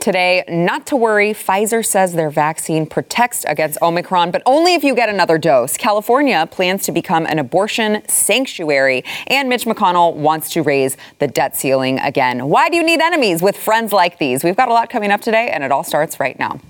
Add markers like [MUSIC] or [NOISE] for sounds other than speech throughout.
Today, not to worry, Pfizer says their vaccine protects against Omicron, but only if you get another dose. California plans to become an abortion sanctuary, and Mitch McConnell wants to raise the debt ceiling again. Why do you need enemies with friends like these? We've got a lot coming up today, and it all starts right now.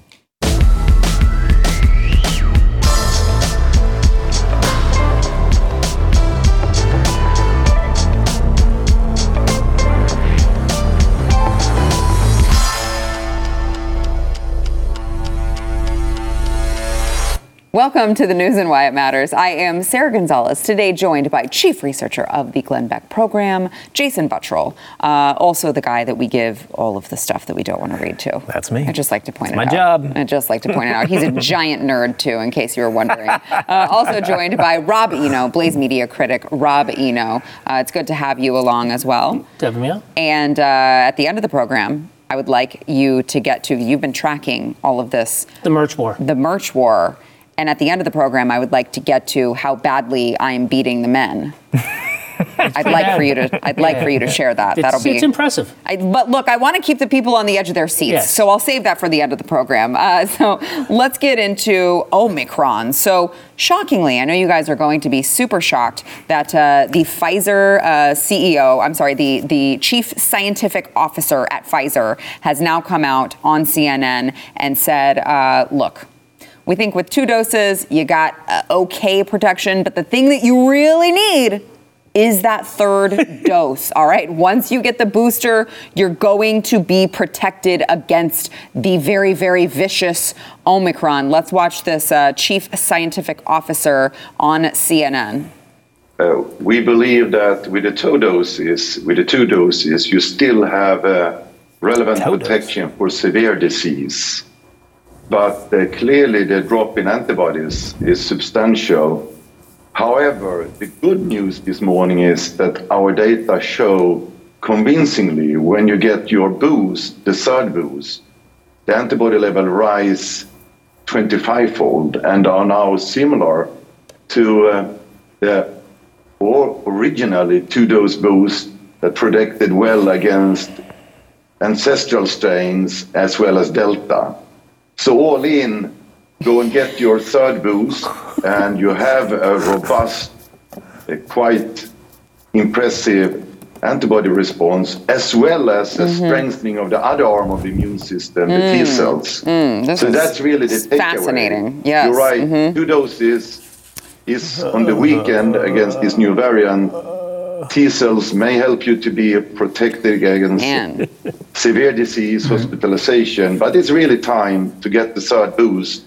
Welcome to the news and why it matters. I am Sara Gonzales, today joined by Chief Researcher of the Glenn Beck Program, Jason Buttrill, uh, also the guy that we give all of the stuff that we don't want to read to. That's me. I just like to point That's it my out. job. I just like to point it out. He's a [LAUGHS] giant nerd, too, in case you were wondering. Uh, also joined by Rob Eno, Blaze Media critic Rob Eno. Uh, it's good to have you along as well. Devin, yeah. And uh, at the end of the program, I would like you to get to, you've been tracking all of this The merch war. the merch war. And at the end of the program, I would like to get to how badly I am beating the men. [LAUGHS] I'd like for you to. I'd like for you to share that. It's, That'll be. it's impressive. I, but look, I want to keep the people on the edge of their seats, Yes. so I'll save that for the end of the program. Uh, [LAUGHS] so let's get into Omicron. So shockingly, I know you guys are going to be super shocked that uh, the Pfizer uh, CEO, I'm sorry, the the chief scientific officer at Pfizer has now come out on CNN and said, uh, "Look." We think with two doses, you got uh, okay protection, but the thing that you really need is that third [LAUGHS] dose. All right. Once you get the booster, you're going to be protected against the very, very vicious Omicron. Let's watch this uh, chief scientific officer on CNN. Uh, we believe that with the two doses, with the two doses, you still have uh, relevant Two protection for severe disease. But uh, clearly, the drop in antibodies is substantial. However, the good news this morning is that our data show convincingly when you get your boost, the third boost, the antibody level rise 25-fold and are now similar to uh, the or originally two-dose boost that protected well against ancestral strains as well as Delta. So all in, go and get your third boost, and you have a robust, uh, quite impressive antibody response, as well as a mm-hmm. strengthening of the other arm of the immune system, the T mm. cells. Mm, this so that's really the takeaway. fascinating. Yes. You're right. Mm-hmm. Two doses is on the weekend against this new variant. T cells may help you to be protected against Man. severe disease, hospitalization, but it's really time to get the third boost,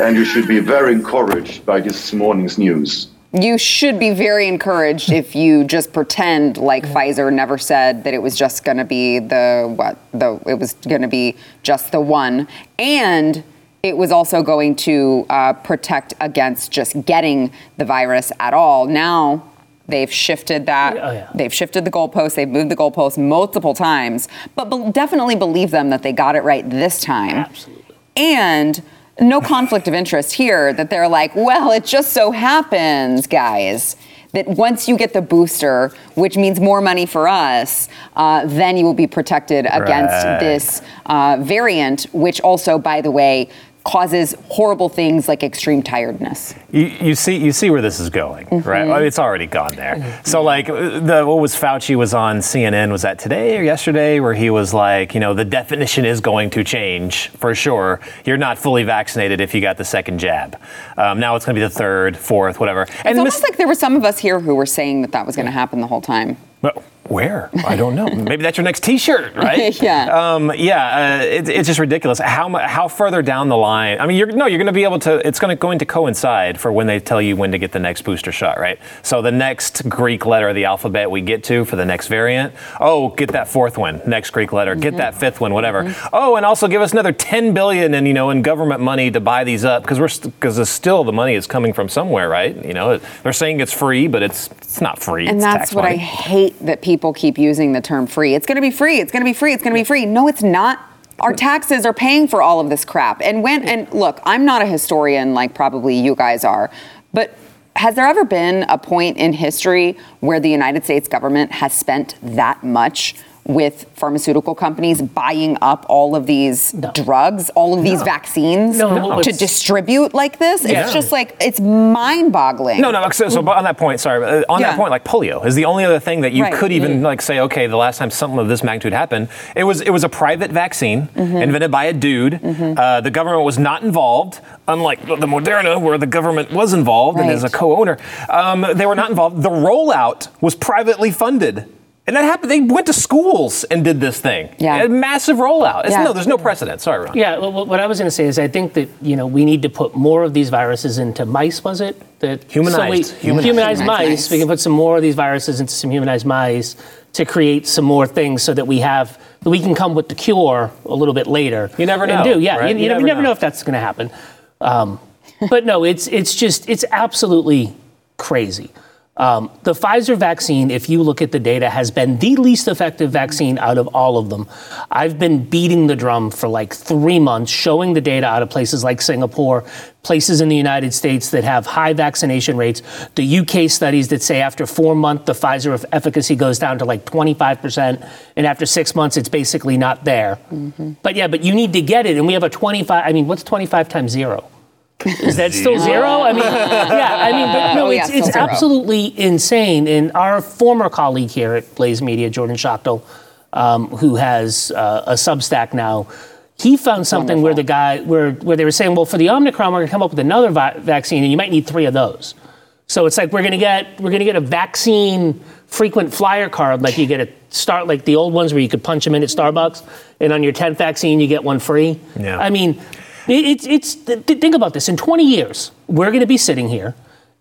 and you should be very encouraged by this morning's news. You should be very encouraged if you just pretend like Pfizer never said that it was just going to be the what the it was going to be just the one, and it was also going to uh, protect against just getting the virus at all. Now they've shifted that. Oh, yeah. They've shifted the goalposts. They've moved the goalposts multiple times, but be- definitely believe them that they got it right this time. Absolutely. And no conflict of interest here that they're like, well, it just so happens, guys, that once you get the booster, which means more money for us, uh, then you will be protected against Right. this uh, variant, which also, by the way, causes horrible things like extreme tiredness. You, you see, you see where this is going, Mm-hmm. right? Well, it's already gone there. So, like, the what was Fauci was on CNN? Was that today or yesterday? Where he was like, you know, the definition is going to change for sure. You're not fully vaccinated if you got the second jab. Um, now it's going to be the third, fourth, whatever. It's And almost mis- like there were some of us here who were saying that that was going to happen the whole time. Well, where? I don't know. Maybe that's your next T-shirt, [LAUGHS] right? Yeah. Um, yeah. Uh, it, it's just ridiculous. How how further down the line? I mean, you're no, you're going to be able to. It's going to going to coincide for when they tell you when to get the next booster shot, right? So the next Greek letter of the alphabet we get to for the next variant. Oh, get that fourth one. Next Greek letter. Get that fifth one. Whatever. Oh, and also give us another 10 billion in you know in government money to buy these up because we're because still the money is coming from somewhere, right? You know, they're saying it's free, but it's it's not free. And it's that's what money. I hate that people keep using the term free. It's going to be free. It's going to be free. It's going to be free. No, it's not. Our taxes are paying for all of this crap. And when and look, I'm not a historian like probably you guys are, but has there ever been a point in history where the United States government has spent that much with pharmaceutical companies buying up all of these No. drugs, all of these vaccines No, no, to distribute like this? Yeah. It's just like it's mind-boggling. No, no. So, so on that point, sorry, uh, on Yeah. that point, like polio is the only other thing that you Right. could even like say, okay, the last time something of this magnitude happened, it was it was a private vaccine Mm-hmm. invented by a dude. Uh, the government was not involved, unlike the the Moderna, where the government was involved and is a co-owner. Um, they were not involved. The rollout was privately funded. And that happened. They went to schools and did this thing. Yeah. A massive rollout. It's, Yeah. No, there's no precedent. Sorry, Ron. Yeah, well, what I was going to say is I think that you know we need to put more of these viruses into mice. Was it that Humanized. So we, Humanized. humanized, Humanized mice. mice. We can put some more of these viruses into some humanized mice to create some more things so that we have that we can come with the cure a little bit later. You never and know, Do yeah, right? you, you You never, never never know. know if that's going to happen. Um, but no, it's it's just it's absolutely crazy. Um, the Pfizer vaccine, if you look at the data, has been the least effective vaccine out of all of them. I've been beating the drum for like three months, showing the data out of places like Singapore, places in the United States that have high vaccination rates, the UK studies that say after four months, the Pfizer efficacy goes down to like 25%, and after six months, it's basically not there. But yeah, but you need to get it, and we have a 25, I mean, what's 25 times zero? Is that still zero? I mean, [LAUGHS] yeah, I mean, but no, Oh, yeah, it's, it's zero. absolutely insane. And our former colleague here at Blaze Media, Jordan Schachtel, um, who has uh, a Substack now, he found something where the guy, where, where they were saying, well, for the Omicron, we're going to come up with another vi- vaccine, and you might need three of those. So it's like we're going to get we're going to get a vaccine frequent flyer card, like you get a start like the old ones where you could punch them in at Starbucks, and on your tenth vaccine you get one free. Yeah. I mean, it, it's it's th- th- think about this. In 20 years, we're going to be sitting here,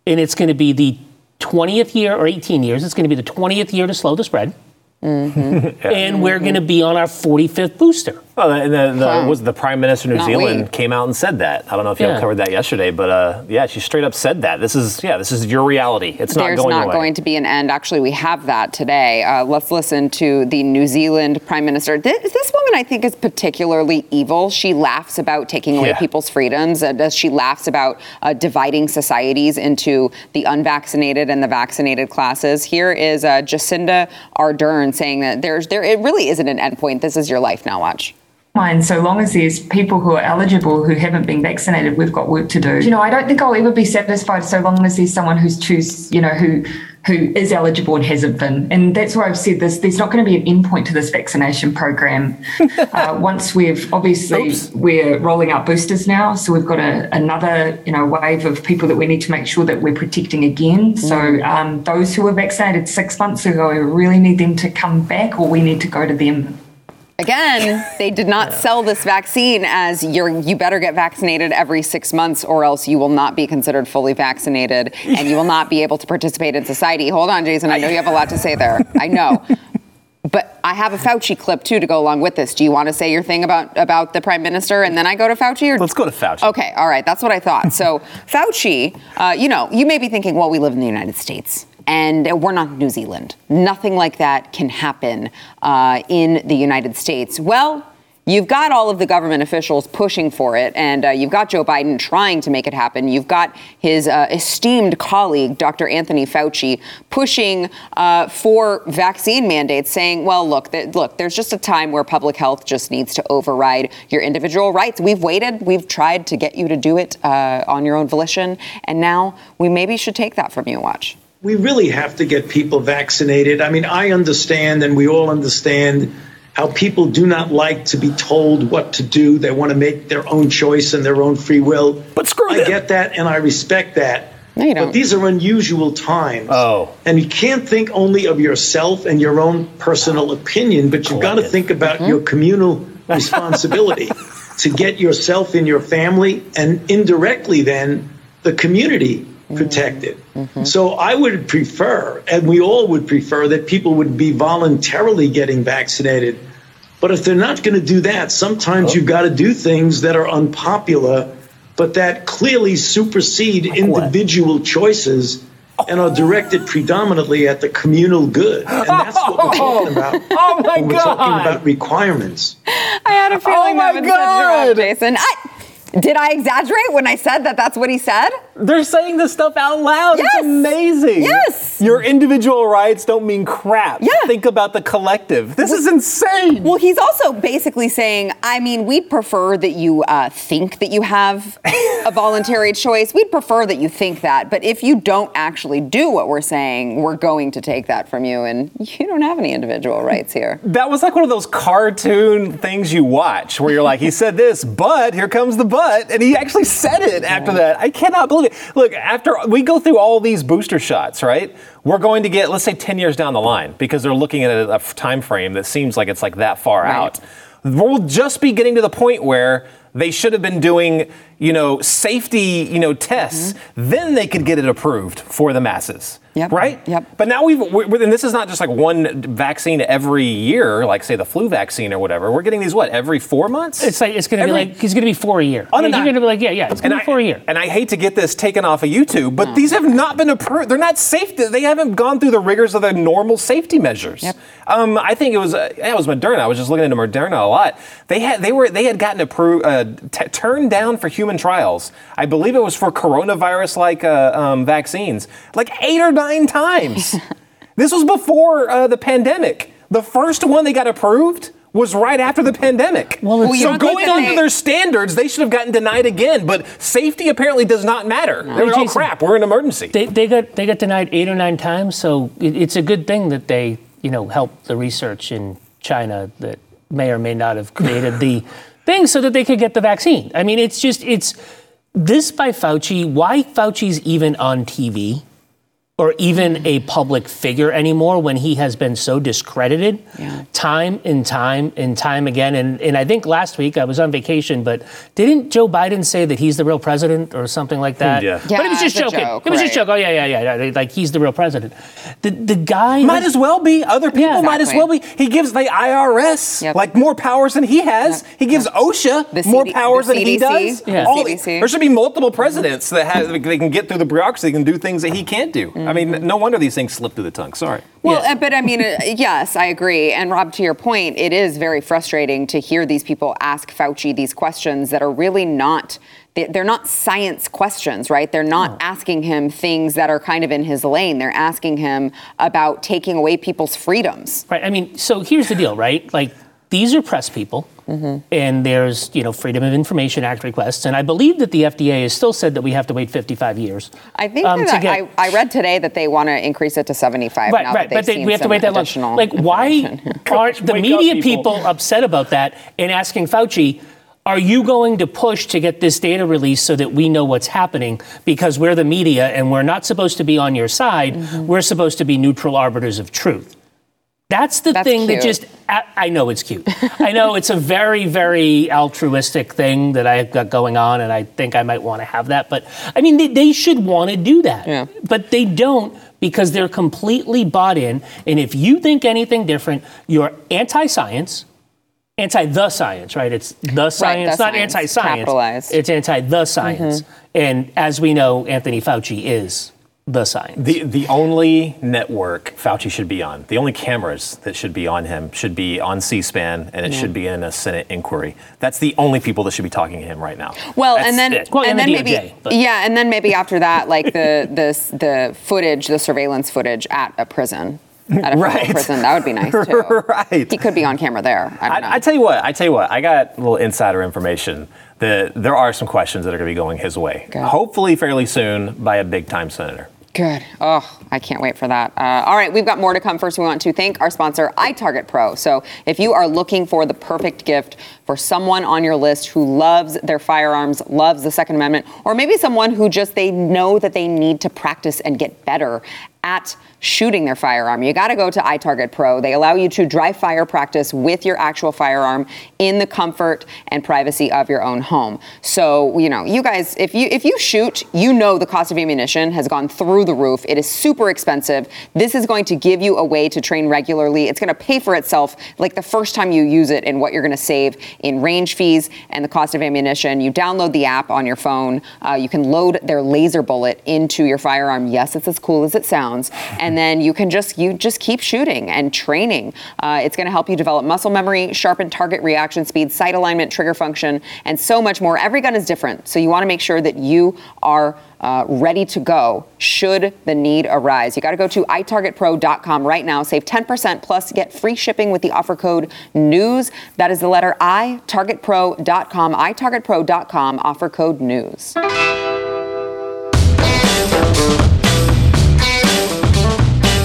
and it's going to be the 20th year or 18 years. It's going to be the 20th year to slow the spread, mm-hmm. [LAUGHS] and we're going to be on our 45th booster. Well, the, the, was the Prime Minister of New Not Zealand we. came out and said that. I don't know if you Yeah. covered that yesterday, but uh, yeah, she straight up said that. This is yeah, this is your reality. It's not There's going not away. going to be an end. Actually, we have that today. Uh, let's listen to the New Zealand Prime Minister. This, this woman, I think, is particularly evil. She laughs about taking away Yeah. people's freedoms. Uh, does she laughs about uh, dividing societies into the unvaccinated and the vaccinated classes? Here is uh, Jacinda Ardern saying that there's there it really isn't an endpoint. This is your life now. Watch. Fine, so long as there's people who are eligible who haven't been vaccinated, we've got work to do. You know, I don't think I'll ever be satisfied so long as there's someone who's choose, you know, who who is eligible and hasn't been. And that's why I've said this. There's not going to be an endpoint to this vaccination program. [LAUGHS] uh, once we've obviously Oops. we're rolling out boosters now, so we've got a, another you know wave of people that we need to make sure that we're protecting again. So um, those who were vaccinated six months ago, we really need them to come back, or we need to go to them. Again, they did not sell this vaccine as you're you better get vaccinated every six months or else you will not be considered fully vaccinated and you will not be able to participate in society. Hold on, Jason. I know you have a lot to say there. I know. But I have a Fauci clip too to go along with this. Do you want to say your thing about about the prime minister and then I go to Fauci? Or Let's go to Fauci. Okay, all right, that's what I thought. So Fauci, uh, you know, you may be thinking, well, we live in the United States. And we're not New Zealand. Nothing like that can happen uh, in the United States. Well, You've got all of the government officials pushing for it, and uh, you've got Joe Biden trying to make it happen. You've got his uh, esteemed colleague, Dr. Anthony Fauci, pushing uh, for vaccine mandates, saying, "Well, look, th- look, there's just a time where public health just needs to override your individual rights. We've waited, we've tried to get you to do it uh, on your own volition, and now we maybe should take that from you. Watch." We really have to get people vaccinated. I mean, I understand, and we all understand how people do not like to be told what to do. They want to make their own choice and their own free will. But screw I them. get that, and I respect that. No, you don't. But these are unusual times. Oh. And you can't think only of yourself and your own personal opinion, but you've got to think about Mm-hmm. your communal responsibility [LAUGHS] to get yourself and your family and indirectly then the community Mm-hmm. protected. Mm-hmm. So I would prefer, and we all would prefer, that people would be voluntarily getting vaccinated. But if they're not going to do that, sometimes oh. you've got to do things that are unpopular, but that clearly supersede individual choices and are directed predominantly at the communal good. And that's what we're [LAUGHS] oh. talking about [LAUGHS] Oh my when we're talking about requirements. I had a feeling Oh my that would set you God. up, Jason. I, did I exaggerate when I said that that's what he said? They're saying this stuff out loud. Yes. It's amazing. Yes. Your individual rights don't mean crap. Yeah. Think about the collective. This is insane. Well, he's also basically saying, I mean, we'd prefer that you uh, think that you have a voluntary choice. We'd prefer that you think that. But if you don't actually do what we're saying, we're going to take that from you. And you don't have any individual rights here. That was like one of those cartoon things you watch where you're like, he said this, but here comes the but. And he actually said it after that. I cannot believe Look, after we go through all these booster shots, right? We're going to get, let's say, 10 years down the line because they're looking at a, a time frame that seems like it's like that far out. We'll just be getting to the point where they should have been doing, you know, safety, you know, tests. Mm-hmm. Then they could get it approved for the masses. Yep. Right? Yep. But now we've, we're, and this is not just like one vaccine every year, like say the flu vaccine or whatever. We're getting these what every four months? It's like it's going to be like he's going to be four a year. No, Yeah. You're going to be like, yeah, yeah, it's going to and be four a year. And I hate to get this taken off of YouTube, but these have not been approved. They're not safe. They haven't gone through the rigors of the normal safety measures. Yep. Um, I think it was uh, yeah, it was Moderna. I was just looking into Moderna a lot. They had they were they had gotten approved uh, t- turned down for human trials. I believe it was for coronavirus like uh, um, vaccines, like eight or nine times. [LAUGHS] this was before uh, the pandemic. The first one they got approved. Was right after the pandemic. Well, it's- Well, so going under they- their standards, they should have gotten denied again. But safety apparently does not matter. They're like, oh Jason, crap, we're in emergency. They, they got they got denied eight or nine times, so it, it's a good thing that they you know helped the research in China that may or may not have created the [LAUGHS] thing so that they could get the vaccine. I mean, it's just it's this by Fauci. Why Fauci's even on TV or even a public figure anymore when he has been so discredited Yeah. time and time and time again. And, and I think last week I was on vacation, but didn't Joe Biden say that he's the real president or something like that? Yeah. but it was just joking. joke, it was just right. joke. Oh yeah, yeah, yeah, yeah. Like he's the real president. The the guy might as well be. Other people Yeah. might as well be. He gives the IRS Yep. like more powers than he has. Yep. He gives OSHA The more powers the than he does. Yeah. All the- CDC. there should be multiple presidents that have they can get through the bureaucracy, they can do things that he can't do. I mean, no wonder these things slip through the tongue. Sorry. Well, Yeah. uh, but I mean, uh, [LAUGHS] yes, I agree. And Rob, to your point, it is very frustrating to hear these people ask Fauci these questions that are really not. they- They're not science questions, right? They're not asking him things that are kind of in his lane. They're asking him about taking away people's freedoms. Right. I mean, so here's the deal, right? Like these are press people, Mm-hmm. and there's you know Freedom of Information Act requests, and I believe that the FDA has still said that we have to wait 55 years. I think um, that get- I, I read today that they want to increase it to 75 Right, now right, that but they've seen we have to wait that long. Like, why [LAUGHS] aren't the Wake up, media people. people upset about that and asking Fauci? Are you going to push to get this data released so that we know what's happening? Because we're the media and we're not supposed to be on your side. Mm-hmm. We're supposed to be neutral arbiters of truth. That's the That's thing that just, I, know it's cute. I know it's a very, very altruistic thing that I've got going on, and I think I might want to have that. But I mean, they, they should want to do that. Yeah. But they don't because they're completely bought in. And if you think anything different, you're anti science. Anti the science, right? It's the science, not science, anti science. It's anti the science. And as we know, Anthony Fauci is the science. The the only network Fauci should be on, the only cameras that should be on him should be on C-SPAN, and it should be in a Senate inquiry. That's the only people that should be talking to him right now. Well, That's and then. Well, and and the then DOJ, maybe but- yeah, and then maybe after that, like the the the footage, the surveillance footage at a prison, at a Right. prison, that would be nice too. [LAUGHS] Right. He could be on camera there. I don't know. I, I tell you what, I tell you what, I got a little insider information that there are some questions that are going to be going his way. Good. Hopefully, fairly soon by a big time senator. Good. Oh, I can't wait for that. Uh, all right, we've got more to come. First, we want to thank our sponsor, iTarget Pro. So, if you are looking for the perfect gift for someone on your list who loves their firearms, loves the Second Amendment, or maybe someone who just they know that they need to practice and get better at shooting their firearm, you got to go to iTarget Pro. They allow you to dry fire practice with your actual firearm in the comfort and privacy of your own home. So, you know, you guys, if you if you shoot, you know the cost of ammunition has gone through the roof. It is super expensive. This is going to give you a way to train regularly. It's going to pay for itself like the first time you use it and what you're going to save in range fees and the cost of ammunition. You download the app on your phone. Uh, you can load their laser bullet into your firearm. Yes, it's as cool as it sounds. And then you can just you just keep shooting and training. Uh, it's going to help you develop muscle memory, sharpen target reaction speed, sight alignment, trigger function, and so much more. Every gun is different, so you want to make sure that you are uh, ready to go should the need arise. You got to go to itargetpro.com right now, save 10% plus get free shipping with the offer code NEWS. That is the letter I, targetpro.com, itargetpro.com, offer code NEWS.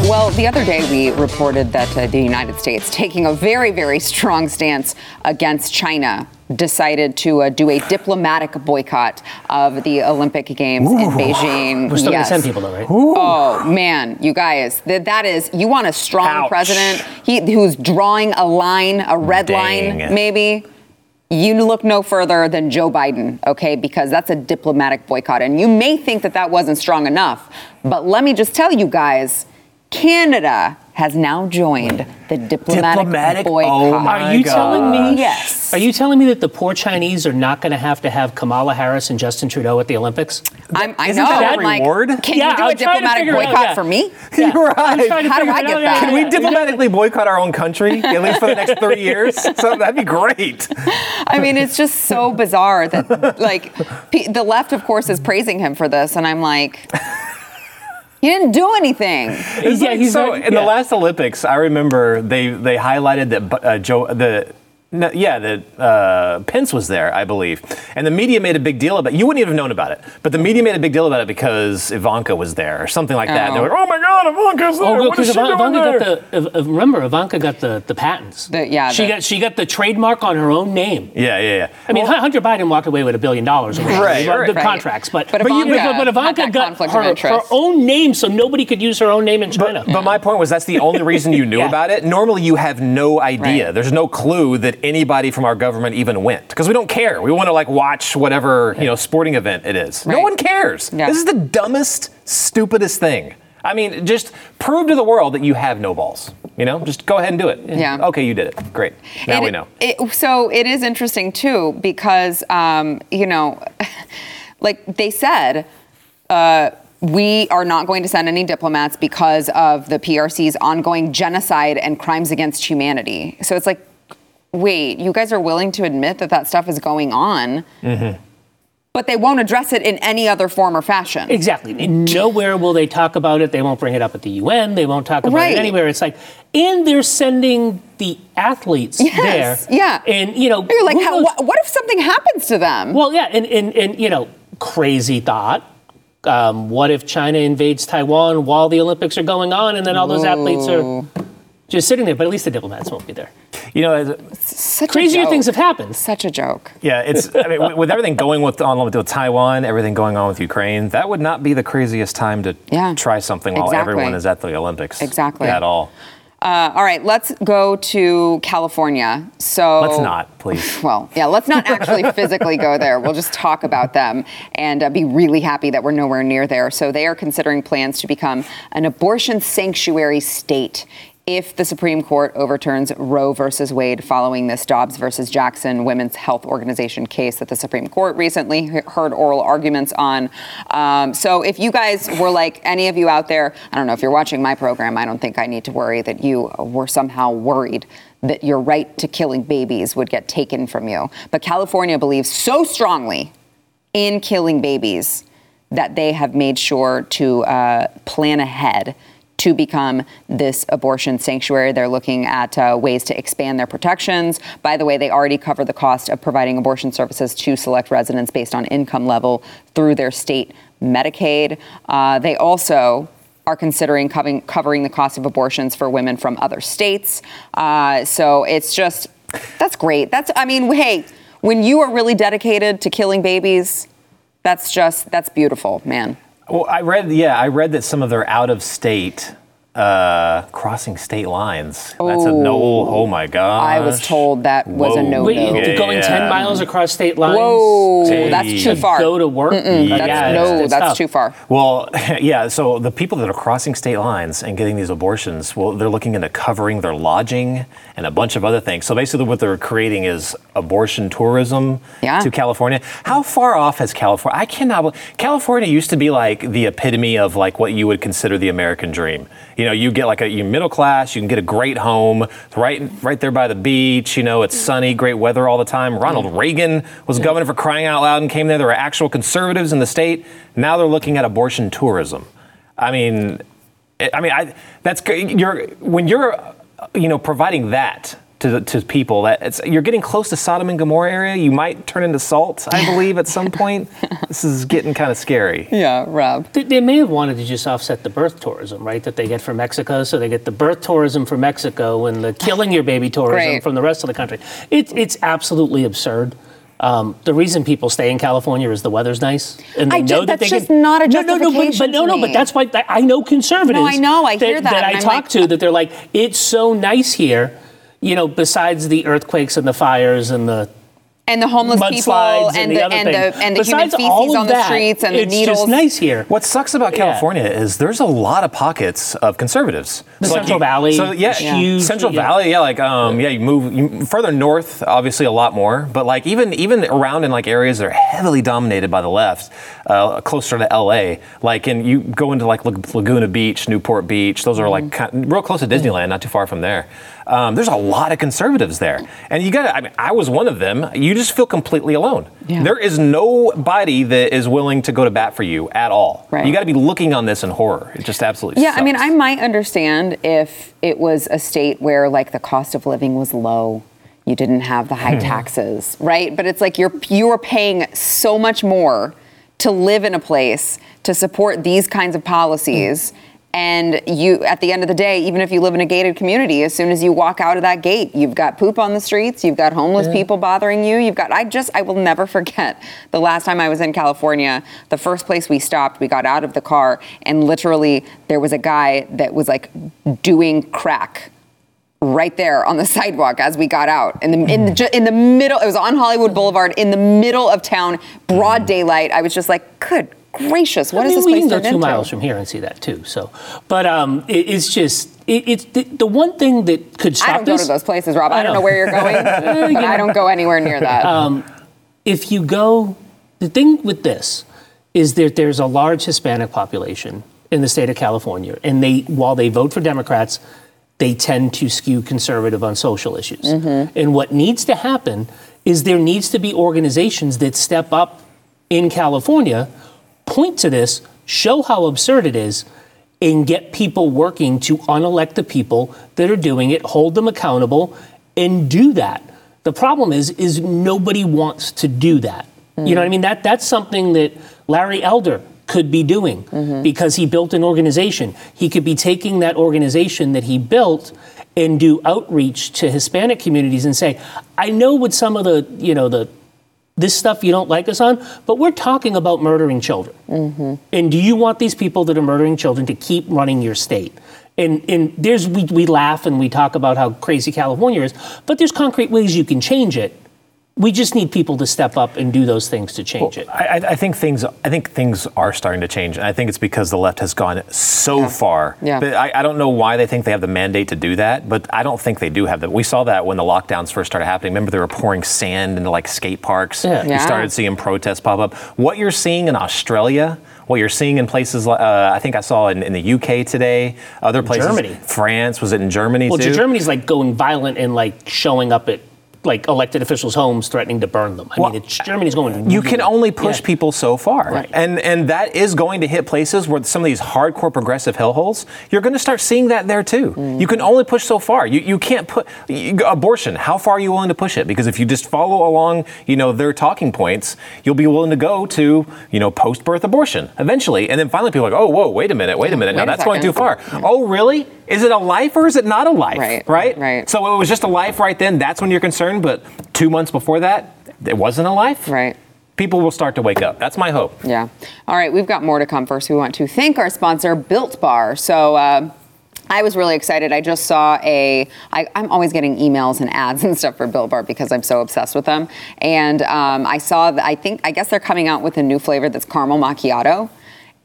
Well, the other day we reported that uh, the United States, taking a very, very strong stance against China, decided to uh, do a diplomatic boycott of the Olympic Games in Beijing. We're still Yes. going to send people, though, right? Oh man, you guys, that, that is you want a strong Ouch. president he, who's drawing a line, a red Dang. line, maybe. You look no further than Joe Biden, okay? Because that's a diplomatic boycott, and you may think that that wasn't strong enough, but let me just tell you guys, Canada has now joined the diplomatic, Diplomatic? boycott. Oh, Are you God. telling me? Yes. Are you telling me that the poor Chinese are not going to have to have Kamala Harris and Justin Trudeau at the Olympics? I'm, I Isn't know. that a I'm like, reward? can Yeah, you do I'm a diplomatic figure it out, boycott yeah. for me? [LAUGHS] Yeah. You're I'm right. to How do I get out. that? Yeah, Can yeah, we diplomatically boycott our own country, at least for the next three years? So that'd be great. I mean, it's just so bizarre that, like, the left, of course, is praising him for this, and I'm like, he didn't do anything. It's Yeah, like, he's so right, in the last Olympics, I remember they they highlighted that uh, Joe the. No, yeah, that uh, Pence was there, I believe, and the media made a big deal about. it. You wouldn't even have known about it, but the media made a big deal about it because Ivanka was there or something like that. They Oh. were, oh my God, Ivanka's there! Oh, what is because she doing Ivanka there?" got the. Iv- Iv- Remember, Ivanka got the, the patents. The- yeah, She the- got she got the trademark on her own name. yeah, yeah, yeah. I mean, Hunter Biden walked away with a billion dollars. or Right, the right. contracts, but But but, you- Ivanka but Ivanka got her, her own name, so nobody could use her own name in China. But my point was that's the only reason you knew [LAUGHS] Yeah. about it. Normally, you have no idea. Right. There's no clue that anybody from our government even went because we don't care. We want to like watch whatever you know sporting event it is. No one cares. Yeah. This is the dumbest, stupidest thing. I mean, just prove to the world that you have no balls. You know, just go ahead and do it. Yeah. Okay, you did it. Great. Now It- we know. it- so it is interesting too because um, you know, [LAUGHS] like they said, uh, we are not going to send any diplomats because of the PRC's ongoing genocide and crimes against humanity. So it's like, wait, you guys are willing to admit that that stuff is going on, Mm-hmm. but they won't address it in any other form or fashion. Exactly. Nowhere will they talk about it. They won't bring it up at the UN. They won't talk about Right. it anywhere. It's like, and they're sending the athletes Yes, there. yeah. And you know, You're like, how, knows- what, what if something happens to them? Well, yeah, and, and, and you know, crazy thought. Um, what if China invades Taiwan while the Olympics are going on, and then all those athletes are just sitting there? But at least the diplomats won't be there. You know, as- Such a Crazier joke. things have happened. Such a joke. yeah, it's I mean, with- with everything going with on with Taiwan, everything going on with Ukraine, that would not be the craziest time to Yeah. try something while Exactly. everyone is at the Olympics. Exactly. At all. Uh, all right, let's go to California. So Let's not, please. [LAUGHS] Well, yeah, let's not actually physically go there. We'll just talk about them and uh, be really happy that we're nowhere near there. So they are considering plans to become an abortion sanctuary state if the Supreme Court overturns Roe versus Wade following this Dobbs versus Jackson Women's Health Organization case that the Supreme Court recently heard oral arguments on. Um, so if you guys were like any of you out there, I don't know if you're watching my program, I don't think I need to worry that you were somehow worried that your right to killing babies would get taken from you. But California believes so strongly in killing babies that they have made sure to uh, plan ahead to become this abortion sanctuary. They're looking at uh, ways to expand their protections. By the way, they already cover the cost of providing abortion services to select residents based on income level through their state Medicaid. Uh, they also are considering covering, covering the cost of abortions for women from other states. Uh, so it's just, that's great. That's, I mean, hey, when you are really dedicated to killing babies, that's just, that's beautiful, man. Well, I read, yeah, I read that some of their out of state uh, crossing state lines. That's a no. Oh my god. I was told that was a Whoa. no Wait, no. you're going 10 miles across state lines? Whoa, to- that's to too far. Go to work? That's, Yeah, no, it's- it's that's tough. too far. Well, [LAUGHS] yeah. So the people that are crossing state lines and getting these abortions, well, they're looking into covering their lodging and a bunch of other things. So basically, what they're creating is abortion tourism Yeah. to California. How far off has California? I cannot. bel- California used to be like the epitome of like what you would consider the American dream. You know, you get like a you middle class, you can get a great home right right there by the beach. You know, it's sunny, great weather all the time. Ronald mm-hmm. Reagan was governor for crying out loud and came there. There were actual conservatives in the state. Now they're looking at abortion tourism. I mean, I mean, I, that's. You're when you're, you know, providing that to to people that it's you're getting close to Sodom and Gomorrah area. You might turn into salt, I believe, at some point. [LAUGHS] this is getting kind of scary. Yeah, Rob. They, they may have wanted to just offset the birth tourism, right? That they get from Mexico. So they get the birth tourism from Mexico and the killing your baby tourism Great. from the rest of the country. It, it's absolutely absurd. Um, the reason people stay in California is the weather's nice, and they I ju- know that that's they just can. not a no, no, no, but, justification but no, to no, but that's why I know conservatives. No, I know, I hear that, That and I I'm talk like- to that they're like, it's so nice here. You know, besides the earthquakes and the fires and the And the homeless people and, and, the, the other and things. the and the human Besides all feces of on the that, streets and the it's needles. just nice here. What sucks about Yeah. California is there's a lot of pockets of conservatives. The So, Central you- Valley So yeah, is huge, Central yeah. Valley, yeah, like um, yeah, you move you, further north, obviously a lot more, but like even even around in like areas that are heavily dominated by the left, uh, closer to LA, like and you go into like Lag- Laguna Beach, Newport Beach, those are like kind real close to Disneyland, not too far from there. Um, there's a lot of conservatives there, and you got to. I mean, I was one of them. You just feel completely alone. Yeah. There is nobody that is willing to go to bat for you at all. Right. You got to be looking on this in horror. It just absolutely. Yeah, I mean. I might understand if it was a state where like the cost of living was low. You didn't have the high Hmm. taxes, right? But it's like you're you're paying so much more to live in a place to support these kinds of policies. And you, at the end of the day, even if you live in a gated community, as soon as you walk out of that gate, you've got poop on the streets, you've got homeless people bothering you, you've got, I just, I will never forget [LAUGHS] the last time I was in California, the first place we stopped, we got out of the car, and literally there was a guy that was like doing crack right there on the [LAUGHS] sidewalk as we got out in the in the, in the middle. It was on Hollywood Boulevard in the middle of town, broad daylight. I was just like, good gracious, what I is mean, this we place can go two into? miles from here and see that too. So, but um, it, it's just it, it's the, the one thing that could stop I don't go to those places, Rob. I, I don't know. where you're [LAUGHS] going. but I don't go anywhere near that. if you go, the thing with this is that there's a large Hispanic population in the state of California, and they while they vote for Democrats, they tend to skew conservative on social issues. And what needs to happen is there needs to be organizations that step up in California, point to this, show how absurd it is, and get people working to unelect the people that are doing it, hold them accountable, and do that. The problem is, is nobody wants to do that. You know what I mean? That that's something that Larry Elder could be doing mm-hmm. because he built an organization. He could be taking that organization that he built and do outreach to Hispanic communities and say, I know what some of the, you know, the this stuff you don't like us on, but we're talking about murdering children. Mm-hmm. And do you want these people that are murdering children to keep running your state? And, and there's we, we laugh and we talk about how crazy California is, but there's concrete ways you can change it. We just need people to step up and do those things to change it. I, I- I think things. I think things are starting to change, and I think it's because the left has gone so far. Yeah. But I, I don't know why they think they have the mandate to do that, but I don't think they do have that. We saw that when the lockdowns first started happening. Remember, they were pouring sand into like skate parks. Yeah. You started seeing protests pop up. What you're seeing in Australia. What you're seeing in places, like uh, I think I saw in, in the UK today, other places, Germany. France, was it in Germany Well, too? Germany's like going violent and like showing up at like elected officials' homes, threatening to burn them. I Well, mean, it's, Germany's going. You can only push Yeah. people so far, Right. and and that is going to hit places where some of these hardcore progressive hellholes. You're going to start seeing that there too. Mm. You can only push so far. You you can't put you, abortion. How far are you willing to push it? Because if you just follow along, you know their talking points, you'll be willing to go to you know post-birth abortion eventually, and then finally people are like, oh whoa, wait a minute, wait a minute, Wait now that's going too far. Oh really? Is it a life or is it not a life? Right, Right. right. So it was just a life right then. That's when you're concerned, but two months before that, it wasn't a life right. people will start to wake up. That's my hope. Yeah. All right, we've got more to come. First, we want to thank our sponsor, Built Bar. So, uh, I was really excited. I just saw a. I, I'm always getting emails and ads [LAUGHS] and stuff for Built Bar because I'm so obsessed with them. And um, I saw. that I think. I guess they're coming out with a new flavor that's caramel macchiato,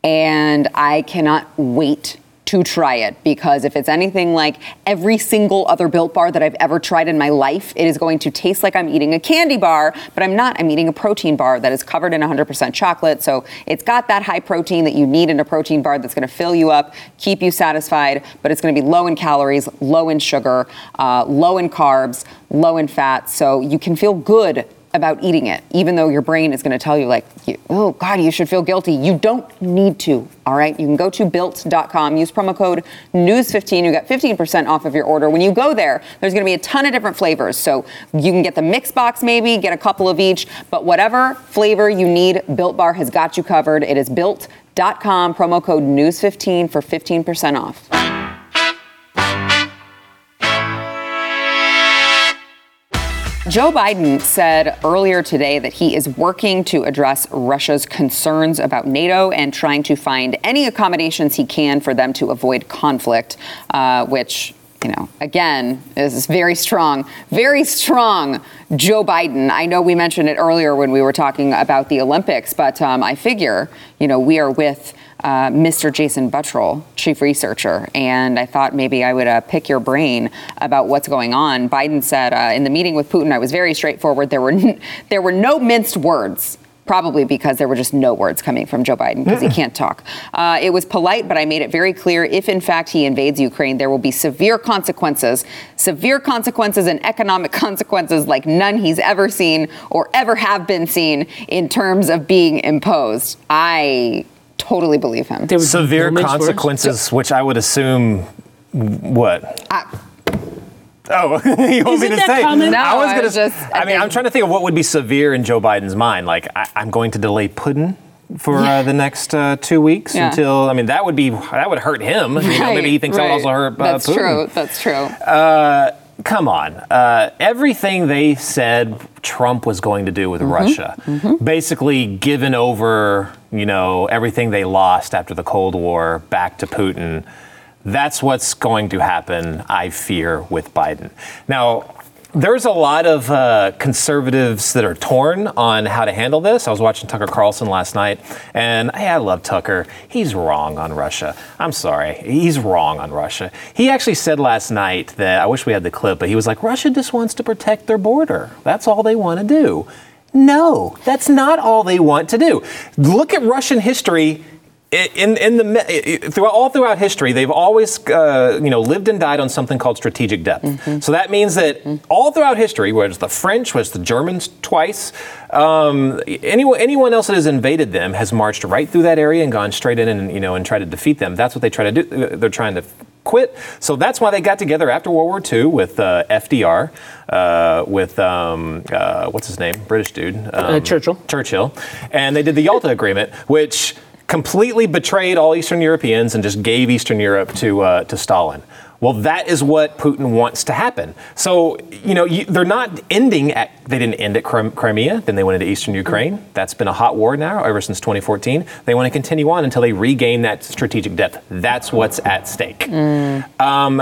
and I cannot wait to try it because if it's anything like every single other built bar that I've ever tried in my life, it is going to taste like I'm eating a candy bar, but I'm not. I'm eating a protein bar that is covered in 100% chocolate. So it's got that high protein that you need in a protein bar that's going to fill you up, keep you satisfied, but it's going to be low in calories, low in sugar, uh, low in carbs, low in fat. So you can feel good about eating it, even though your brain is going to tell you, like, oh, God, you should feel guilty. You don't need to, all right? You can go to built.com, use promo code NEWS15. You get 15% off of your order. When you go there, there's going to be a ton of different flavors. So you can get the mix box, maybe, get a couple of each, but whatever flavor you need, Built Bar has got you covered. It is built.com, promo code NEWS15 for 15% off. Joe Biden said earlier today that he is working to address Russia's concerns about NATO and trying to find any accommodations he can for them to avoid conflict, uh, which you know, again, is very strong, very strong Joe Biden. I know we mentioned it earlier when we were talking about the Olympics, but um, I figure, you know, we are with uh, Mr. Jason Buttrill, chief researcher, and I thought maybe I would uh, pick your brain about what's going on. Biden said uh, in the meeting with Putin, I was very straightforward. There were n- [LAUGHS] there were no minced words. Probably because there were just no words coming from Joe Biden because he can't talk. Uh, it was polite, but I made it very clear if, in fact, he invades Ukraine, there will be severe consequences, severe consequences and economic [LAUGHS] consequences like none he's ever seen or ever have been seen in terms of being imposed. I totally believe him. There was Severe no mixed words? consequences, which I would assume, what? I- Oh, [LAUGHS] you want me Isn't to that say? common? No, I was going to just. I, I mean, I'm trying to think of what would be severe in Joe Biden's mind. Like, I, I'm going to delay pudding for uh, the next uh, two weeks Yeah. until. I mean, that would be that would hurt him. You know, maybe he thinks that would also hurt uh, That's Putin. true. That's true. Come on. Uh, everything they said Trump was going to do with Russia, basically given over, you know, everything they lost after the Cold War back to Putin. That's what's going to happen, I fear, with Biden. Now, there's a lot of uh, conservatives that are torn on how to handle this. I was watching Tucker Carlson last night, and hey, I love Tucker. He's wrong on Russia. I'm sorry. He's wrong on Russia. He actually said last night that I wish we had the clip, but he was like, Russia just wants to protect their border. That's all they want to do. No, that's not all they want to do. Look at Russian history in in the throughout all throughout history, they've always uh, you know lived and died on something called strategic depth. So that means that all throughout history, whether it's the French, whether it's the Germans twice, um, anyone anyone else that has invaded them has marched right through that area and gone straight in and you know and tried to defeat them. That's what they try to do. They're trying to quit. So that's why they got together after World War II with uh, FDR, uh, with um, uh, what's his name, British dude, um, Churchill. Churchill, and they did the Yalta Agreement, which completely betrayed all Eastern Europeans and just gave Eastern Europe to uh, to Stalin. Well, that is what Putin wants to happen. So, you know, you, they're not ending at, they didn't end at Crimea, then they went into Eastern Ukraine. That's been a hot war now ever since 2014. They want to continue on until they regain that strategic depth. That's what's at stake. Um,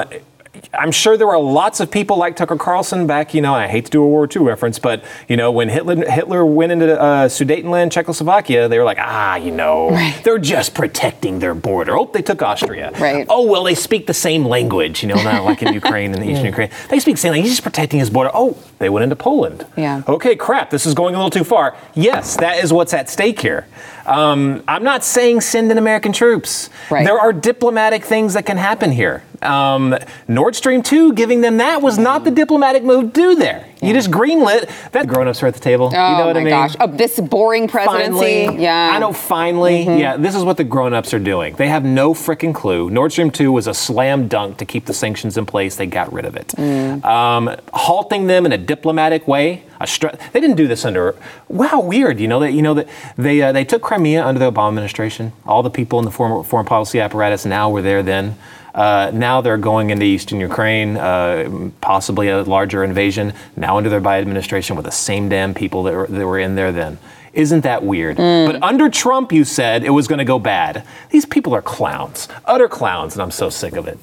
I'm sure there were lots of people like Tucker Carlson back, you know, I hate to do a World War II reference, but, you know, when Hitler, Hitler went into uh, Sudetenland, Czechoslovakia, they were like, ah, you know, they're just protecting their border. Oh, they took Austria. Right. Oh, well, they speak the same language, you know, not like in [LAUGHS] Ukraine and the Eastern Ukraine. They speak the same language. He's just protecting his border. Oh, they went into Poland. Yeah. Okay, crap, this is going a little too far. Yes, that is what's at stake here. Um, I'm not saying send in American troops. Right. There are diplomatic things that can happen here. Um, Nord Stream 2, giving them that was not the diplomatic move to do there. You just greenlit that. Grown ups are at the table. Oh you know what my I mean? gosh! Oh, this boring presidency. Finally, yeah. Mm-hmm. I know. Finally, yeah. This is what the grown-ups are doing. They have no freaking clue. Nord Stream two was a slam dunk to keep the sanctions in place. They got rid of it. Mm. Um, halting them in a diplomatic way. A str- they didn't do this under. Wow, weird. You know that. You know that they uh, they took Crimea under the Obama administration. All the people in the foreign, foreign policy apparatus now were there then. Uh, now they're going into eastern Ukraine, uh, possibly a larger invasion. Now under their Biden administration with the same damn people that were, that were in there then. Isn't that weird? But under Trump, you said it was going to go bad. These people are clowns, utter clowns, and I'm so sick of it.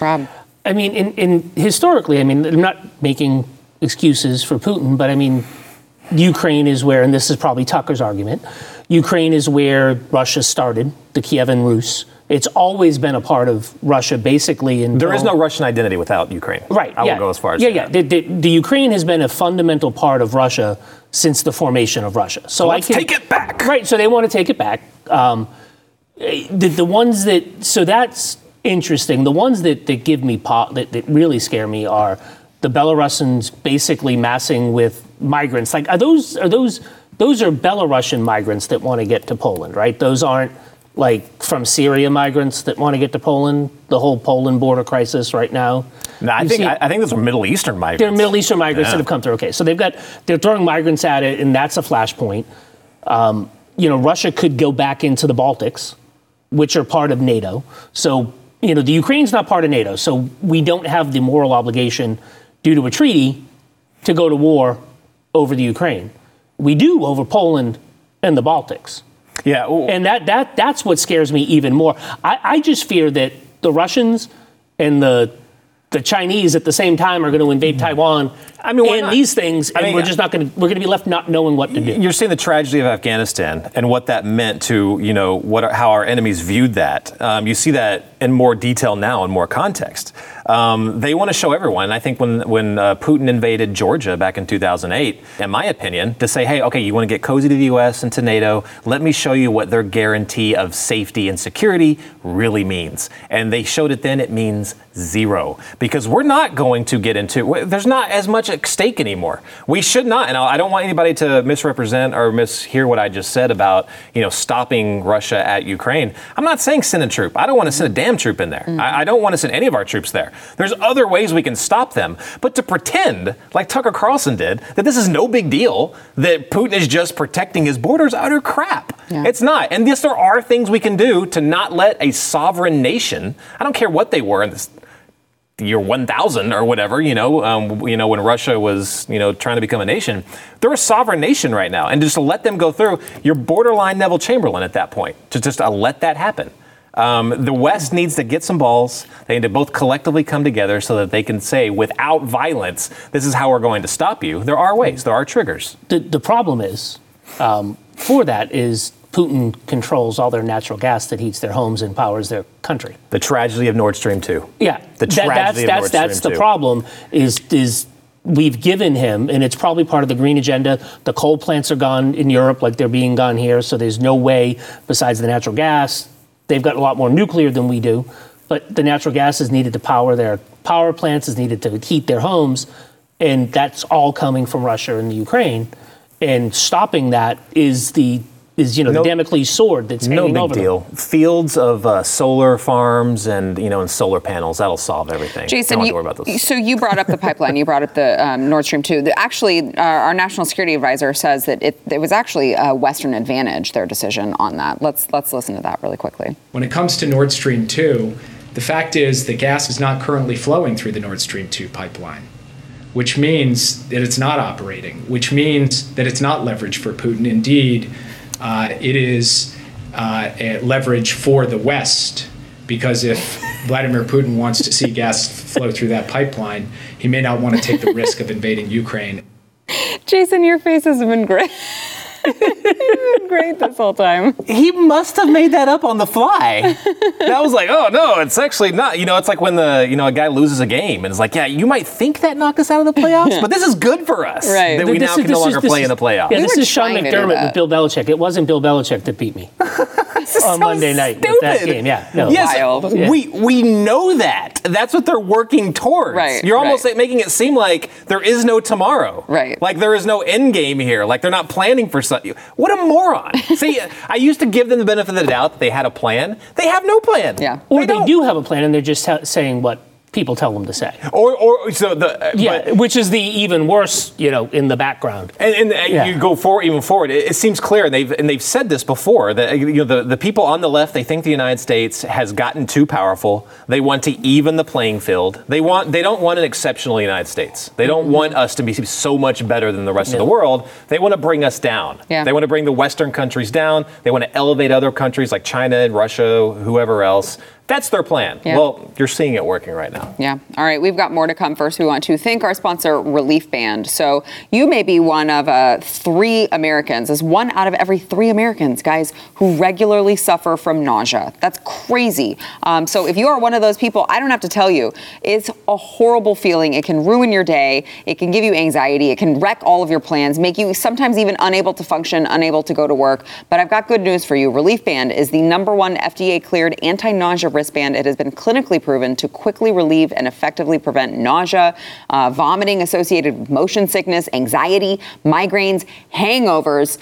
Rob. I mean, in, in historically, I mean, I'm not making excuses for Putin, but I mean, Ukraine is where, and this is probably Tucker's argument, Ukraine is where Russia started, the Kievan Rus. It's always been a part of Russia, basically. Until, There is no Russian identity without Ukraine. Right. I yeah. will go as far as yeah, yeah. The, the, the Ukraine has been a fundamental part of Russia since the formation of Russia. So, let's I can take it back. Right. So they want to take it back. Um, the, the ones that so that's interesting. The ones that, that give me pop that, that really scare me are the Belarusians basically massing with migrants. Like are those are those those are Belarusian migrants that want to get to Poland, right? Those aren't like from Syria migrants that want to get to Poland. The whole Poland border crisis right now. No, I You think see- I, I think those are Middle Eastern migrants. they're Middle Eastern migrants Yeah. that have come through. Okay, so they've got they're throwing migrants at it, and that's a flashpoint. Um, you know, Russia could go back into the Baltics, which are part of NATO. So you know, the Ukraine's not part of NATO, so we don't have the moral obligation due to a treaty to go to war over the Ukraine. We do over Poland and the Baltics. Yeah. well, And that, that that's what scares me even more. I, I just fear that the Russians and the the Chinese at the same time are going to invade Taiwan Mm-hmm. I mean, why and not? these things, and I mean, we're just not going to we're going to be left not knowing what to do. You're seeing the tragedy of Afghanistan and what that meant to you know what how our enemies viewed that. Um, you see that in more detail now, in more context. Um, they want to show everyone. And I think when when uh, Putin invaded Georgia back in 2008, in my opinion, to say, hey, okay, you want to get cozy to the U.S. and to NATO? Let me show you what their guarantee of safety and security really means. And they showed it then. It means zero because we're not going to get into. There's not as much at stake anymore. We should not, and I don't want anybody to misrepresent or mishear what I just said about you know stopping Russia at Ukraine. I'm not saying send a troop. I don't want to send a damn troop in there. I, I don't want to send any of our troops there. There's other ways we can stop them, but to pretend like Tucker Carlson did that this is no big deal, that Putin is just protecting his borders, utter crap. Yeah. It's not. And yes, there are things we can do to not let a sovereign nation. I don't care what they were in this year 1000 or whatever, you know, um, you know, when Russia was, you know, trying to become a nation, they're a sovereign nation right now, and just to let them go through, you're borderline Neville Chamberlain at that point. To just uh, let that happen. Um, the West needs to get some balls. They need to both collectively come together so that they can say, without violence, this is how we're going to stop you. There are ways. There are triggers. The the problem is um, for that is Putin controls all their natural gas that heats their homes and powers their country. The tragedy of Nord Stream 2. Yeah, The That- tragedy that's of that's Nord that's Stream the problem. Is is we've given him, and it's probably part of the green agenda. The coal plants are gone in Europe, like they're being gone here. So there's no way, besides the natural gas, they've got a lot more nuclear than we do. But the natural gas is needed to power their power plants, is needed to heat their homes, and that's all coming from Russia and the Ukraine. And stopping that is the is you know No- the Damocles sword that's No hanging big over them. deal. Fields of uh, solar farms and you know and solar panels that'll solve everything. Jason, don't you, worry about those. so you brought up the pipeline. You brought up the um, Nord Stream 2. The, actually, uh, our national security advisor says that it, it was actually a Western advantage, their decision on that. Let's, let's listen to that really quickly. When it comes to Nord Stream 2, the fact is the gas is not currently flowing through the Nord Stream 2 pipeline, which means that it's not operating, which means that it's not leverage for Putin. Indeed, uh, it is uh, a leverage for the West, because if [LAUGHS] Vladimir Putin wants to see gas flow through that pipeline, he may not want to take the risk of invading Ukraine. Jason, your face has been great. [LAUGHS] You've been great this whole time. he must have made that up on the fly. [LAUGHS] that was like, oh no, it's actually not. You know, it's like when the you know a guy loses a game and it's like, yeah, you might think that knocked us out of the playoffs, but this is good for us. Right. That we This now is- can no this is- longer play is- in the playoffs. Yeah, We this is Sean trying to do McDermott with Bill Belichick. It wasn't Bill Belichick that beat me [LAUGHS] on Monday night with that stupid. game. Yeah, no. Yes, Wild. We we know that. That's what they're working towards. Right, You're almost right. making it seem like there is no tomorrow. Right. Like there is no end game here. Like they're not planning for something. What a moron. See, I used to give them the benefit of the doubt that they had a plan. They have no plan. Yeah. Or they, don't. do have a plan and they're just ta- saying what people tell them to say. Or or so the uh, Yeah, but- which is the even worse, you know, in the background. And, and, and Yeah. you go forward, even forward. It, it seems clear, and they've and they've said this before that uh, you know the, the people on the left they think the United States has gotten too powerful. They want to even the playing field. They want they don't want an exceptional United States. They don't mm-hmm. want us to be so much better than the rest of the world. They want to bring us down. Yeah. They want to bring the Western countries down. They want to elevate other countries like China and Russia, whoever else. That's their plan. Yeah. Well, you're seeing it working right now. Yeah. All right. We've got more to come. First, we want to thank our sponsor, Reliefband. So you may be one of uh, three Americans, as one out of every three Americans, guys, who regularly suffer from nausea. That's crazy. Um, so if you are one of those people, I don't have to tell you, it's a horrible feeling. It can ruin your day. It can give you anxiety. It can wreck all of your plans, make you sometimes even unable to function, unable to go to work. But I've got good news for you. Reliefband is the number one FDA cleared anti nausea wristband. It has been clinically proven to quickly relieve and effectively prevent nausea, uh, vomiting associated with motion sickness, anxiety, migraines, hangovers.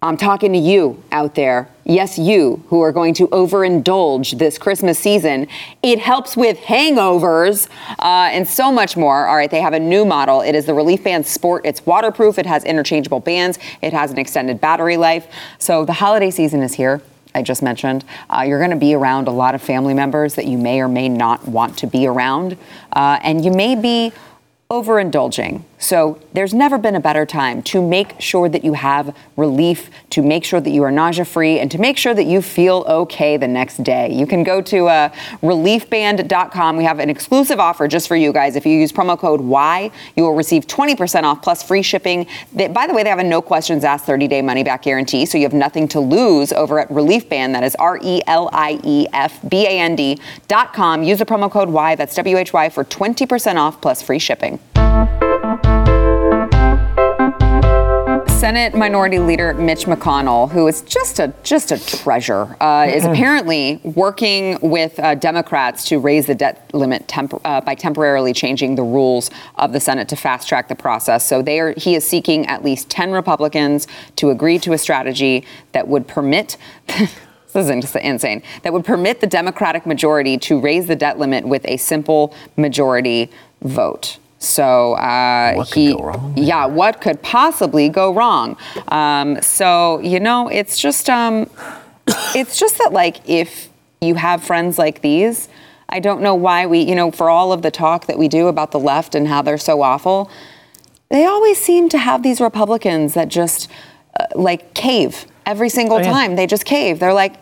I'm talking to you out there. Yes, you who are going to overindulge this Christmas season. It helps with hangovers uh, and so much more. All right, they have a new model. It is the Reliefband Sport. It's waterproof, it has interchangeable bands, it has an extended battery life. So the holiday season is here. I just mentioned, uh, you're going to be around a lot of family members that you may or may not want to be around, uh, and you may be overindulging. So there's never been a better time to make sure that you have relief, to make sure that you are nausea free, and to make sure that you feel okay the next day. You can go to uh, reliefband.com. We have an exclusive offer just for you guys. If you use promo code WHY, you will receive 20% off plus free shipping. They, by the way, they have a no questions asked 30 day money back guarantee, so you have nothing to lose over at reliefband. That is R E L I E F B A N D.com. Use the promo code WHY, that's W H Y, for 20% off plus free shipping. Senate Minority Leader Mitch McConnell, who is just a just a treasure, uh, is apparently working with uh, Democrats to raise the debt limit temp- uh, by temporarily changing the rules of the Senate to fast track the process. So they are he is seeking at least ten Republicans to agree to a strategy that would permit. [LAUGHS] This is insane. That would permit the Democratic majority to raise the debt limit with a simple majority vote. So uh, he, yeah, what could possibly go wrong? Um, so you know, it's just, um, it's just that like if you have friends like these, I don't know why we, you know, for all of the talk that we do about the left and how they're so awful, they always seem to have these Republicans that just uh, like cave every single Oh, yeah. time. They just cave. They're like,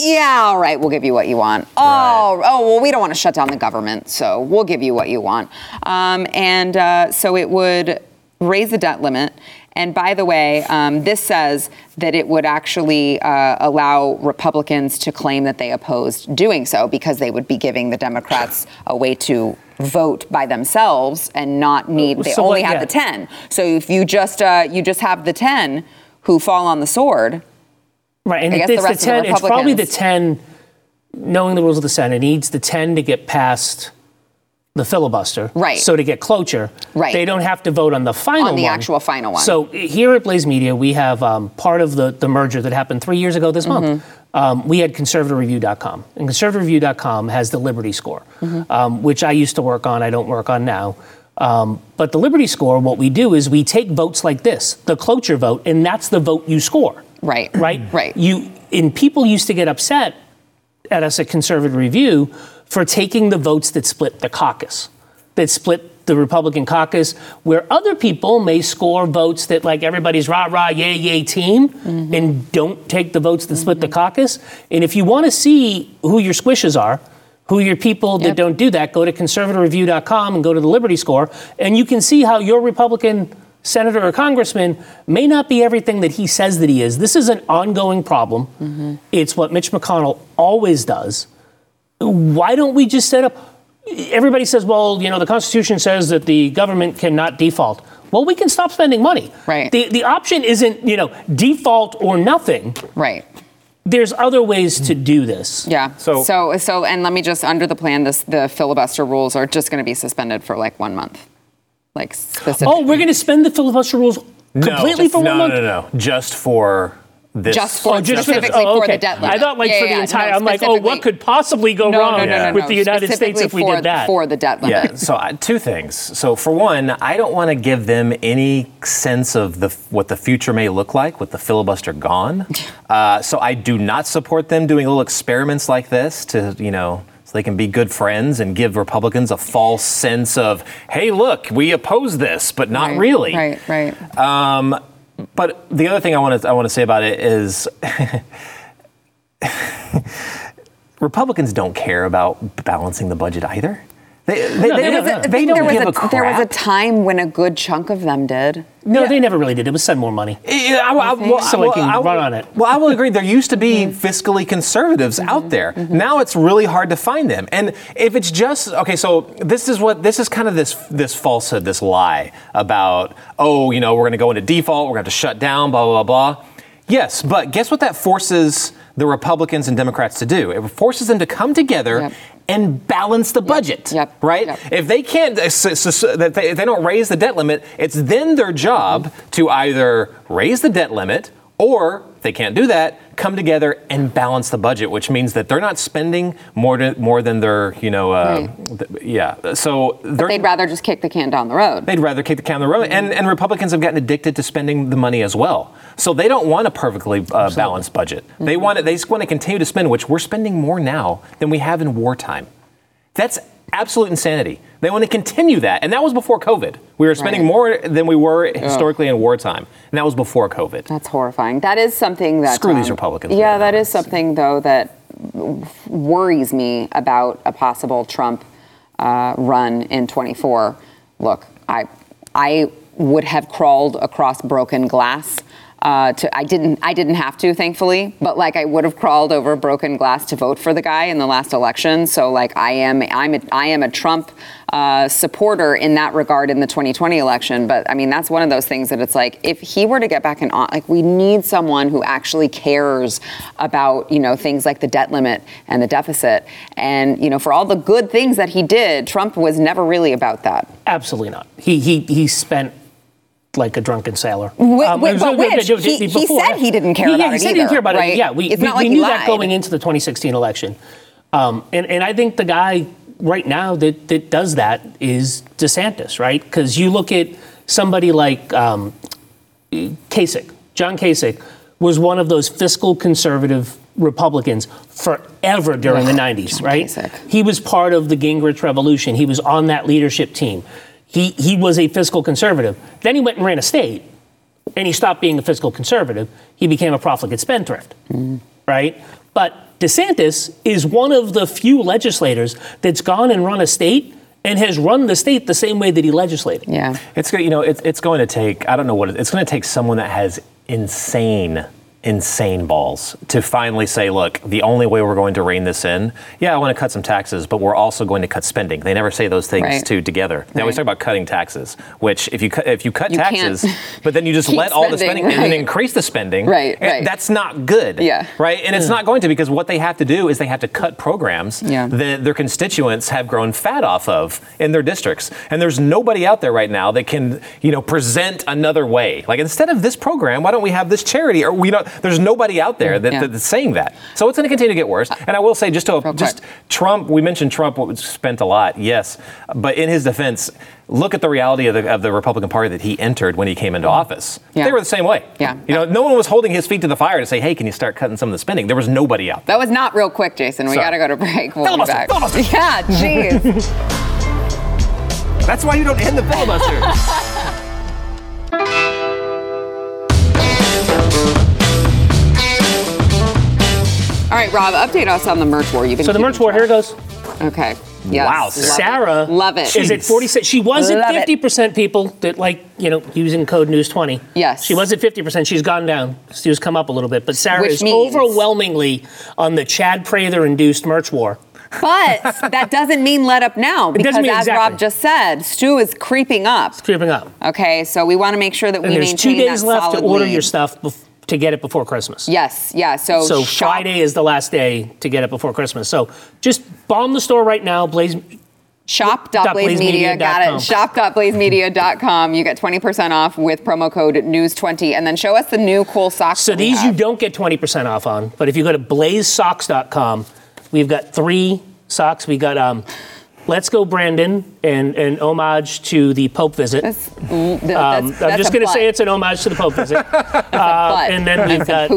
yeah, all right, we'll give you what you want. Oh, oh, well, we don't want to shut down the government, so we'll give you what you want. Um, and uh, so it would raise the debt limit. And by the way, um, this says that it would actually uh, allow Republicans to claim that they opposed doing so because they would be giving the Democrats a way to vote by themselves and not need. They So only what- have yeah. the ten. So if you just uh, you just have the ten who fall on the sword. Right, and I it- guess the it's rest the of the. It's probably the ten. Knowing the rules of the Senate, it needs the ten to get past the filibuster. Right. So to get cloture, Right. They don't have to vote on the final one. On the one. actual final one. So here at Blaze Media, we have um, part of the the merger that happened three years ago this month. Mm-hmm. Um, we had conservativereview.com, and conservativereview.com has the Liberty Score, Mm-hmm. um, which I used to work on. I don't work on now. Um, but the Liberty Score, what we do is we take votes like this, the cloture vote, and that's the vote you score Right. right? Right. You and people used to get upset at us at Conservative Review for taking the votes that split the caucus, that split the Republican caucus, where other people may score votes that like everybody's rah rah yay yay team Mm-hmm. and don't take the votes that split the caucus. And if you want to see who your squishes are. Who your people that Yep. don't do that, go to conservativereview.com and go to the Liberty Score, and you can see how your Republican senator or congressman may not be everything that he says that he is. This is an ongoing problem. Mm-hmm. It's what Mitch McConnell always does. Why don't we just set up? Everybody says, well, you know, the Constitution says that the government cannot default. Well, we can stop spending money. Right. The, the option isn't, you know, default or nothing. Right. There's other ways to do this. Yeah. So- so so and let me just under the plan this the filibuster rules are just going to be suspended for like one month. Like specific. Oh, we're going to spend the filibuster rules completely no, for no, one month? No, no, no, just for this. Just for- Oh, just for the, Specifically oh, for the okay. debt limit. I thought like Yeah, for yeah, the no, entire. I'm like, oh, what could possibly go no, wrong no, no, no, with the United States if we for, did that? for the debt limit. Yeah. So I, two things. So for one, I don't want to give them any sense of the what the future may look like with the filibuster gone. [LAUGHS] Uh, so I do not support them doing little experiments like this to you know. So they can be good friends and give Republicans a false sense of, hey, look, we oppose this, but not Right, really. Right. Right. Um, but the other thing I want to I want to say about it is [LAUGHS] Republicans don't care about balancing the budget either. They, they, No, they, they don't- don't. they don't there was give a, a crap. there was a time when a good chunk of them did. No, they never really did. It was send more money. Yeah, I- I- well, So we well, can I will- run on it. Well, I will agree. There used to be [LAUGHS] Mm-hmm. fiscally conservatives out there. Now it's really hard to find them. And if it's just okay, so this is what this is kind of this this falsehood, this lie about oh, you know, we're going to go into default, we're going to have to shut down, blah blah blah. blah. Yes, but guess what that forces the Republicans and Democrats to do? It forces them to come together. Yep. And balance the budget, Yep. right? Yep. If they can't, uh, if they don't raise the debt limit, it's then their job to either raise the debt limit or if they can't do that, come together and balance the budget, which means that they're not spending more than more than their, you know, uh, th- yeah. So They'd rather just kick the can down the road. They'd rather kick the can down the road. And, and Republicans have gotten addicted to spending the money as well. So they don't want a perfectly uh, balanced budget. They want it, they just want to continue to spend, which we're spending more now than we have in wartime. That's absolute insanity. They want to continue that. And that was before COVID. We were spending Right. more than we were historically in wartime. And that was before COVID. That's horrifying. That is something that. um, Screw these Republicans, Yeah, that is something, though, that worries me about a possible Trump uh, run in 24. Look, I, I would have crawled across broken glass. Uh, to, I didn't. I didn't have to, thankfully. But like, I would have crawled over broken glass to vote for the guy in the last election. So like, I am. I'm. A, I am a Trump uh, supporter in that regard in the 2020 election. But I mean, that's one of those things that it's like, if he were to get back in, on, like, we need someone who actually cares about you know things like the debt limit and the deficit. And you know, for all the good things that he did, Trump was never really about that. Absolutely not. He he he spent like a drunken sailor. Wh- Um, wh- but which? He- he said he didn't care yeah, about he it said he didn't care about right? it. Yeah, we, It's we, like we knew that going into the 2016 election. Um, and, and I think the guy right now that, that does that is DeSantis, right? Because you look at somebody like um, Kasich, John Kasich, was one of those fiscal conservative Republicans forever during the 90s, John right? Kasich. He was part of the Gingrich Revolution. He was on that leadership team. He, he was a fiscal conservative. Then he went and ran a state, and he stopped being a fiscal conservative. He became a profligate spendthrift, right? But DeSantis is one of the few legislators that's gone and run a state and has run the state the same way that he legislated. Yeah. It's go- you know it's, it's going to take I don't know what it, it's going to take someone that has insane insane balls to finally say look the only way we're going to rein this in yeah I want to cut some taxes but we're also going to cut spending they never say those things Right. two together they always Right. talk about cutting taxes which if you cut if you cut You taxes but then you just [LAUGHS] keep let all the spending, spending and then increase the spending Right, eh, right. that's not good Yeah. right and it's not going to because what they have to do is they have to cut programs Yeah. that their constituents have grown fat off of in their districts. And there's nobody out there right now that can, you know, present another way. Like instead of this program, why don't we have this charity? Or we don't. There's nobody out there that, Yeah. that's saying that. So it's going to continue to get worse. And I will say, just to just Trump. We mentioned Trump spent a lot, yes, but in his defense. Look at the reality of the, of the Republican Party that he entered when he came into mm-hmm. office. Yeah. They were the same way. Yeah. You know, no one was holding his feet to the fire to say, "Hey, can you start cutting some of the spending?" There was nobody out there. That was not real quick, Jason. We got to go to break. We'll Filibuster, be back. filibuster. [LAUGHS] Yeah, jeez. That's why you don't end the filibuster. [LAUGHS] All right, Rob, update us on the merch war. You've been So the keeping merch war, here track. goes. Okay. Yes. Wow, Love it. Sara Love it. is at 46. She was at Love it. 50% people that like, you know, using code news 20. Yes. She was at 50%. She's gone down. She's come up a little bit. But Sara Which is means- overwhelmingly on the Chad Prather induced merch war. But [LAUGHS] that doesn't mean let up now because, doesn't mean as exactly. Rob just said, Stu is creeping up. Creeping up. Okay, so we want to make sure that And we there's maintain two days that left to order lead. your stuff bef- to get it before Christmas. Yes, yeah. So, So shop- Friday is the last day to get it before Christmas. So just bomb the store right now. Blaze. Shop.blazemedia, got it. Shop.blazemedia.com. You get 20% off with promo code news20. And then show us the new cool socks. So these you don't get 20% off on, but if you go to blazesocks.com, we've got three socks. We got um, Let's Go Brandon and an homage to the Pope visit. That's, mm, th- Um, that's, I'm just going to say it's an homage to the Pope visit. [LAUGHS] Uh, and then we've got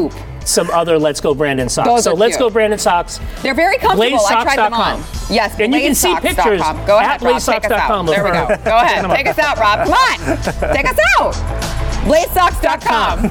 some other Let's Go Brandon socks. Those so Let's cute. Go Brandon socks. They're very comfortable. I tried them on. Yes, And you can see pictures Go at ahead, Rob. Take us out. blazesocks.com There we go. Go ahead. [LAUGHS] Take us out, Rob. Come on. Take us out. [LAUGHS] Blazesocks.com.